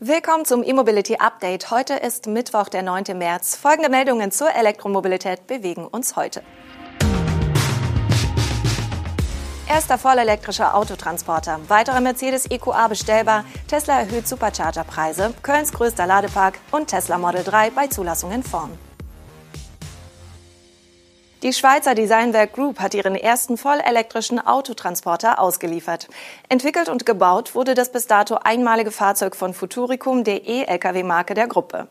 Willkommen zum E-Mobility Update. Heute ist Mittwoch, der 9. März. Folgende Meldungen zur Elektromobilität bewegen uns heute. Erster vollelektrischer Autotransporter. Weitere Mercedes EQA bestellbar. Tesla erhöht Supercharger-Preise. Kölns größter Ladepark und Tesla Model 3 bei Zulassung in Form. Die Schweizer Designwerk Group hat ihren ersten vollelektrischen Autotransporter ausgeliefert. Entwickelt und gebaut wurde das bis dato einmalige Fahrzeug von Futuricum, der E-Lkw-Marke der Gruppe.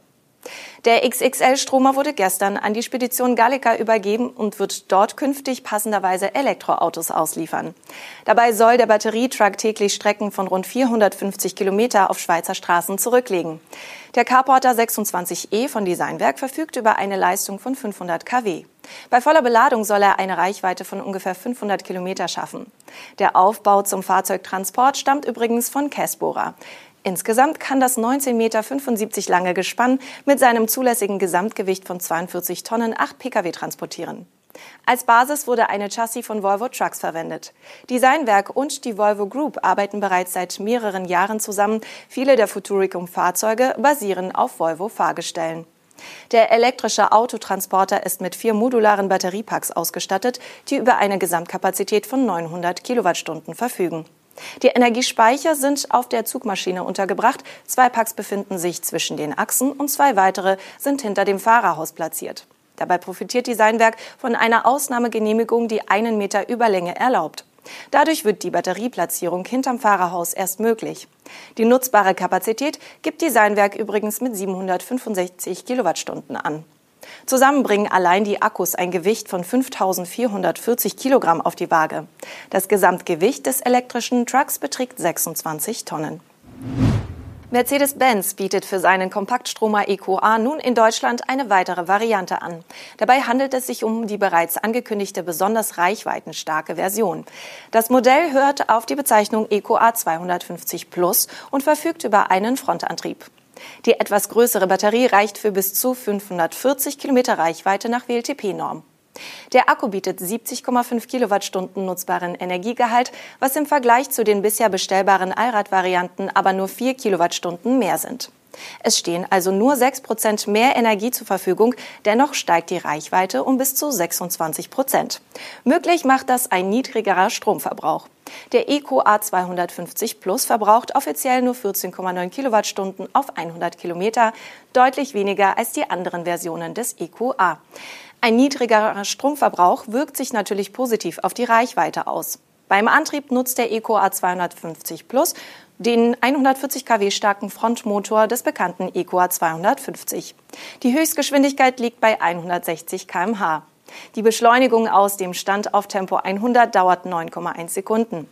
Der XXL-Stromer wurde gestern an die Spedition Gallica übergeben und wird dort künftig passenderweise Elektroautos ausliefern. Dabei soll der Batterietruck täglich Strecken von rund 450 Kilometer auf Schweizer Straßen zurücklegen. Der Carporter 26e von Designwerk verfügt über eine Leistung von 500 kW. Bei voller Beladung soll er eine Reichweite von ungefähr 500 Kilometer schaffen. Der Aufbau zum Fahrzeugtransport stammt übrigens von Kessbohrer. Insgesamt kann das 19,75 Meter lange Gespann mit seinem zulässigen Gesamtgewicht von 42 Tonnen 8 Pkw transportieren. Als Basis wurde eine Chassis von Volvo Trucks verwendet. Designwerk und die Volvo Group arbeiten bereits seit mehreren Jahren zusammen. Viele der Futuricum-Fahrzeuge basieren auf Volvo-Fahrgestellen. Der elektrische Autotransporter ist mit vier modularen Batteriepacks ausgestattet, die über eine Gesamtkapazität von 900 Kilowattstunden verfügen. Die Energiespeicher sind auf der Zugmaschine untergebracht. Zwei Packs befinden sich zwischen den Achsen und zwei weitere sind hinter dem Fahrerhaus platziert. Dabei profitiert Designwerk von einer Ausnahmegenehmigung, die einen Meter Überlänge erlaubt. Dadurch wird die Batterieplatzierung hinterm Fahrerhaus erst möglich. Die nutzbare Kapazität gibt Designwerk übrigens mit 765 Kilowattstunden an. Zusammen bringen allein die Akkus ein Gewicht von 5440 Kilogramm auf die Waage. Das Gesamtgewicht des elektrischen Trucks beträgt 26 Tonnen. Mercedes-Benz bietet für seinen Kompaktstromer EQA nun in Deutschland eine weitere Variante an. Dabei handelt es sich um die bereits angekündigte besonders reichweitenstarke Version. Das Modell hört auf die Bezeichnung EQA 250 Plus und verfügt über einen Frontantrieb. Die etwas größere Batterie reicht für bis zu 540 Kilometer Reichweite nach WLTP-Norm. Der Akku bietet 70,5 Kilowattstunden nutzbaren Energiegehalt, was im Vergleich zu den bisher bestellbaren Allradvarianten aber nur 4 Kilowattstunden mehr sind. Es stehen also nur 6 Prozent mehr Energie zur Verfügung, dennoch steigt die Reichweite um bis zu 26 Prozent. Möglich macht das ein niedrigerer Stromverbrauch. Der EcoA 250 Plus verbraucht offiziell nur 14,9 Kilowattstunden auf 100 Kilometer, deutlich weniger als die anderen Versionen des EcoA. Ein niedrigerer Stromverbrauch wirkt sich natürlich positiv auf die Reichweite aus. Beim Antrieb nutzt der EcoA 250 Plus den 140 kW starken Frontmotor des bekannten EcoA 250. Die Höchstgeschwindigkeit liegt bei 160 kmh. Die Beschleunigung aus dem Stand auf Tempo 100 dauert 9,1 Sekunden.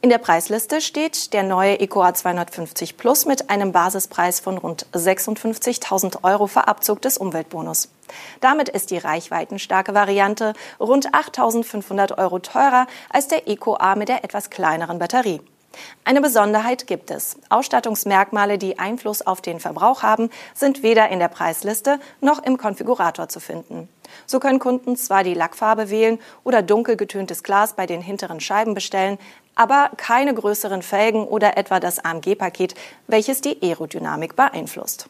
In der Preisliste steht der neue EcoA 250 Plus mit einem Basispreis von rund 56.000 Euro vor Abzug des Umweltbonus. Damit ist die reichweitenstarke Variante rund 8.500 Euro teurer als der EcoA mit der etwas kleineren Batterie. Eine Besonderheit gibt es. Ausstattungsmerkmale, die Einfluss auf den Verbrauch haben, sind weder in der Preisliste noch im Konfigurator zu finden. So können Kunden zwar die Lackfarbe wählen oder dunkel getöntes Glas bei den hinteren Scheiben bestellen, aber keine größeren Felgen oder etwa das AMG-Paket, welches die Aerodynamik beeinflusst.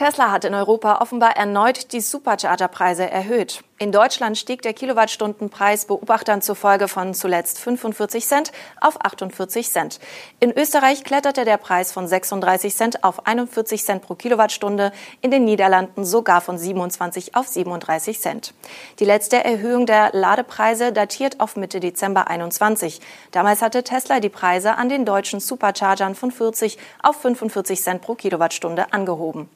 Tesla hat in Europa offenbar erneut die Supercharger-Preise erhöht. In Deutschland stieg der Kilowattstundenpreis Beobachtern zufolge von zuletzt 45 Cent auf 48 Cent. In Österreich kletterte der Preis von 36 Cent auf 41 Cent pro Kilowattstunde, in den Niederlanden sogar von 27 auf 37 Cent. Die letzte Erhöhung der Ladepreise datiert auf Mitte Dezember 21. Damals hatte Tesla die Preise an den deutschen Superchargern von 40 auf 45 Cent pro Kilowattstunde angehoben.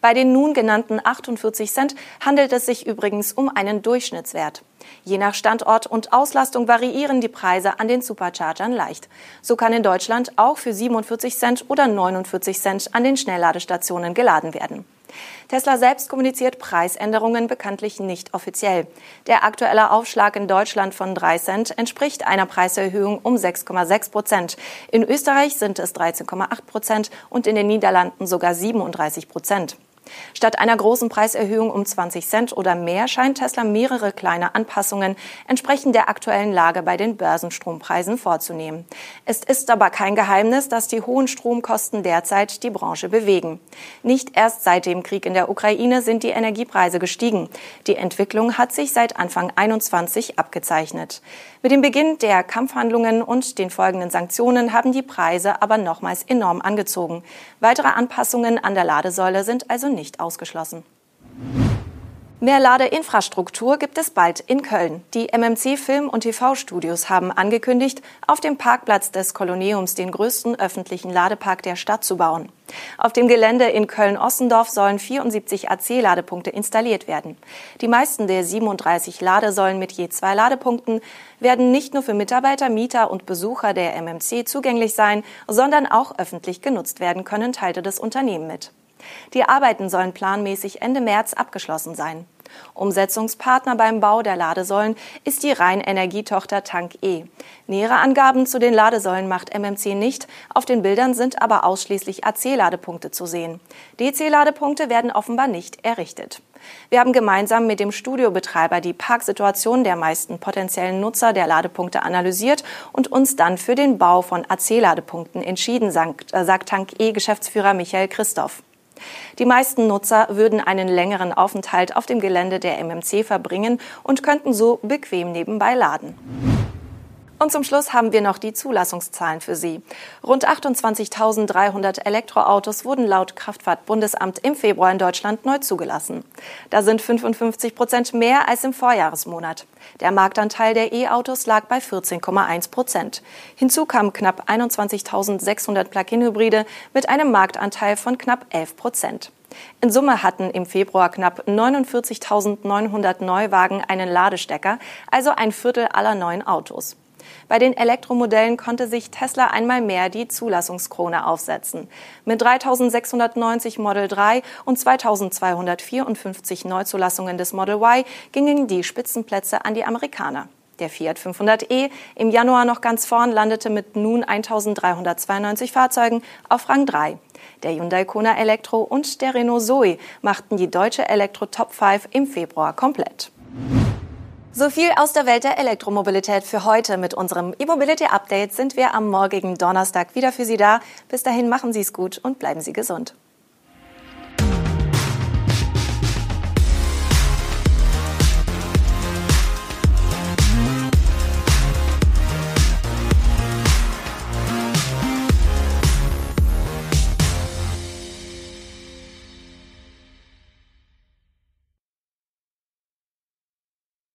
Bei den nun genannten 48 Cent handelt es sich übrigens um einen Durchschnittswert. Je nach Standort und Auslastung variieren die Preise an den Superchargern leicht. So kann in Deutschland auch für 47 Cent oder 49 Cent an den Schnellladestationen geladen werden. Tesla selbst kommuniziert Preisänderungen bekanntlich nicht offiziell. Der aktuelle Aufschlag in Deutschland von 3 Cent entspricht einer Preiserhöhung um 6,6 Prozent. In Österreich sind es 13,8 Prozent und in den Niederlanden sogar 37 Prozent. Statt einer großen Preiserhöhung um 20 Cent oder mehr scheint Tesla mehrere kleine Anpassungen entsprechend der aktuellen Lage bei den Börsenstrompreisen vorzunehmen. Es ist aber kein Geheimnis, dass die hohen Stromkosten derzeit die Branche bewegen. Nicht erst seit dem Krieg in der Ukraine sind die Energiepreise gestiegen. Die Entwicklung hat sich seit Anfang 21 abgezeichnet. Mit dem Beginn der Kampfhandlungen und den folgenden Sanktionen haben die Preise aber nochmals enorm angezogen. Weitere Anpassungen an der Ladesäule sind also nicht ausgeschlossen. Mehr Ladeinfrastruktur gibt es bald in Köln. Die MMC Film- und TV-Studios haben angekündigt, auf dem Parkplatz des Koloniums den größten öffentlichen Ladepark der Stadt zu bauen. Auf dem Gelände in Köln-Ossendorf sollen 74 AC-Ladepunkte installiert werden. Die meisten der 37 Ladesäulen mit je zwei Ladepunkten werden nicht nur für Mitarbeiter, Mieter und Besucher der MMC zugänglich sein, sondern auch öffentlich genutzt werden können, teilte das Unternehmen mit. Die Arbeiten sollen planmäßig Ende März abgeschlossen sein. Umsetzungspartner beim Bau der Ladesäulen ist die Rheinenergietochter Tank E. Nähere Angaben zu den Ladesäulen macht MMC nicht. Auf den Bildern sind aber ausschließlich AC-Ladepunkte zu sehen. DC-Ladepunkte werden offenbar nicht errichtet. Wir haben gemeinsam mit dem Studiobetreiber die Parksituation der meisten potenziellen Nutzer der Ladepunkte analysiert und uns dann für den Bau von AC-Ladepunkten entschieden, sagt, äh, sagt Tank E-Geschäftsführer Michael Christoph. Die meisten Nutzer würden einen längeren Aufenthalt auf dem Gelände der MMC verbringen und könnten so bequem nebenbei laden. Und zum Schluss haben wir noch die Zulassungszahlen für Sie. Rund 28.300 Elektroautos wurden laut Kraftfahrtbundesamt im Februar in Deutschland neu zugelassen. Da sind 55 Prozent mehr als im Vorjahresmonat. Der Marktanteil der E-Autos lag bei 14,1 Prozent. Hinzu kamen knapp 21.600 Plug-in-Hybride mit einem Marktanteil von knapp 11 Prozent. In Summe hatten im Februar knapp 49.900 Neuwagen einen Ladestecker, also ein Viertel aller neuen Autos. Bei den Elektromodellen konnte sich Tesla einmal mehr die Zulassungskrone aufsetzen. Mit 3690 Model 3 und 2254 Neuzulassungen des Model Y gingen die Spitzenplätze an die Amerikaner. Der Fiat 500e, im Januar noch ganz vorn, landete mit nun 1392 Fahrzeugen auf Rang 3. Der Hyundai Kona Elektro und der Renault Zoe machten die deutsche Elektro Top 5 im Februar komplett. So viel aus der Welt der Elektromobilität für heute. Mit unserem E-Mobility Update sind wir am morgigen Donnerstag wieder für Sie da. Bis dahin machen Sie es gut und bleiben Sie gesund.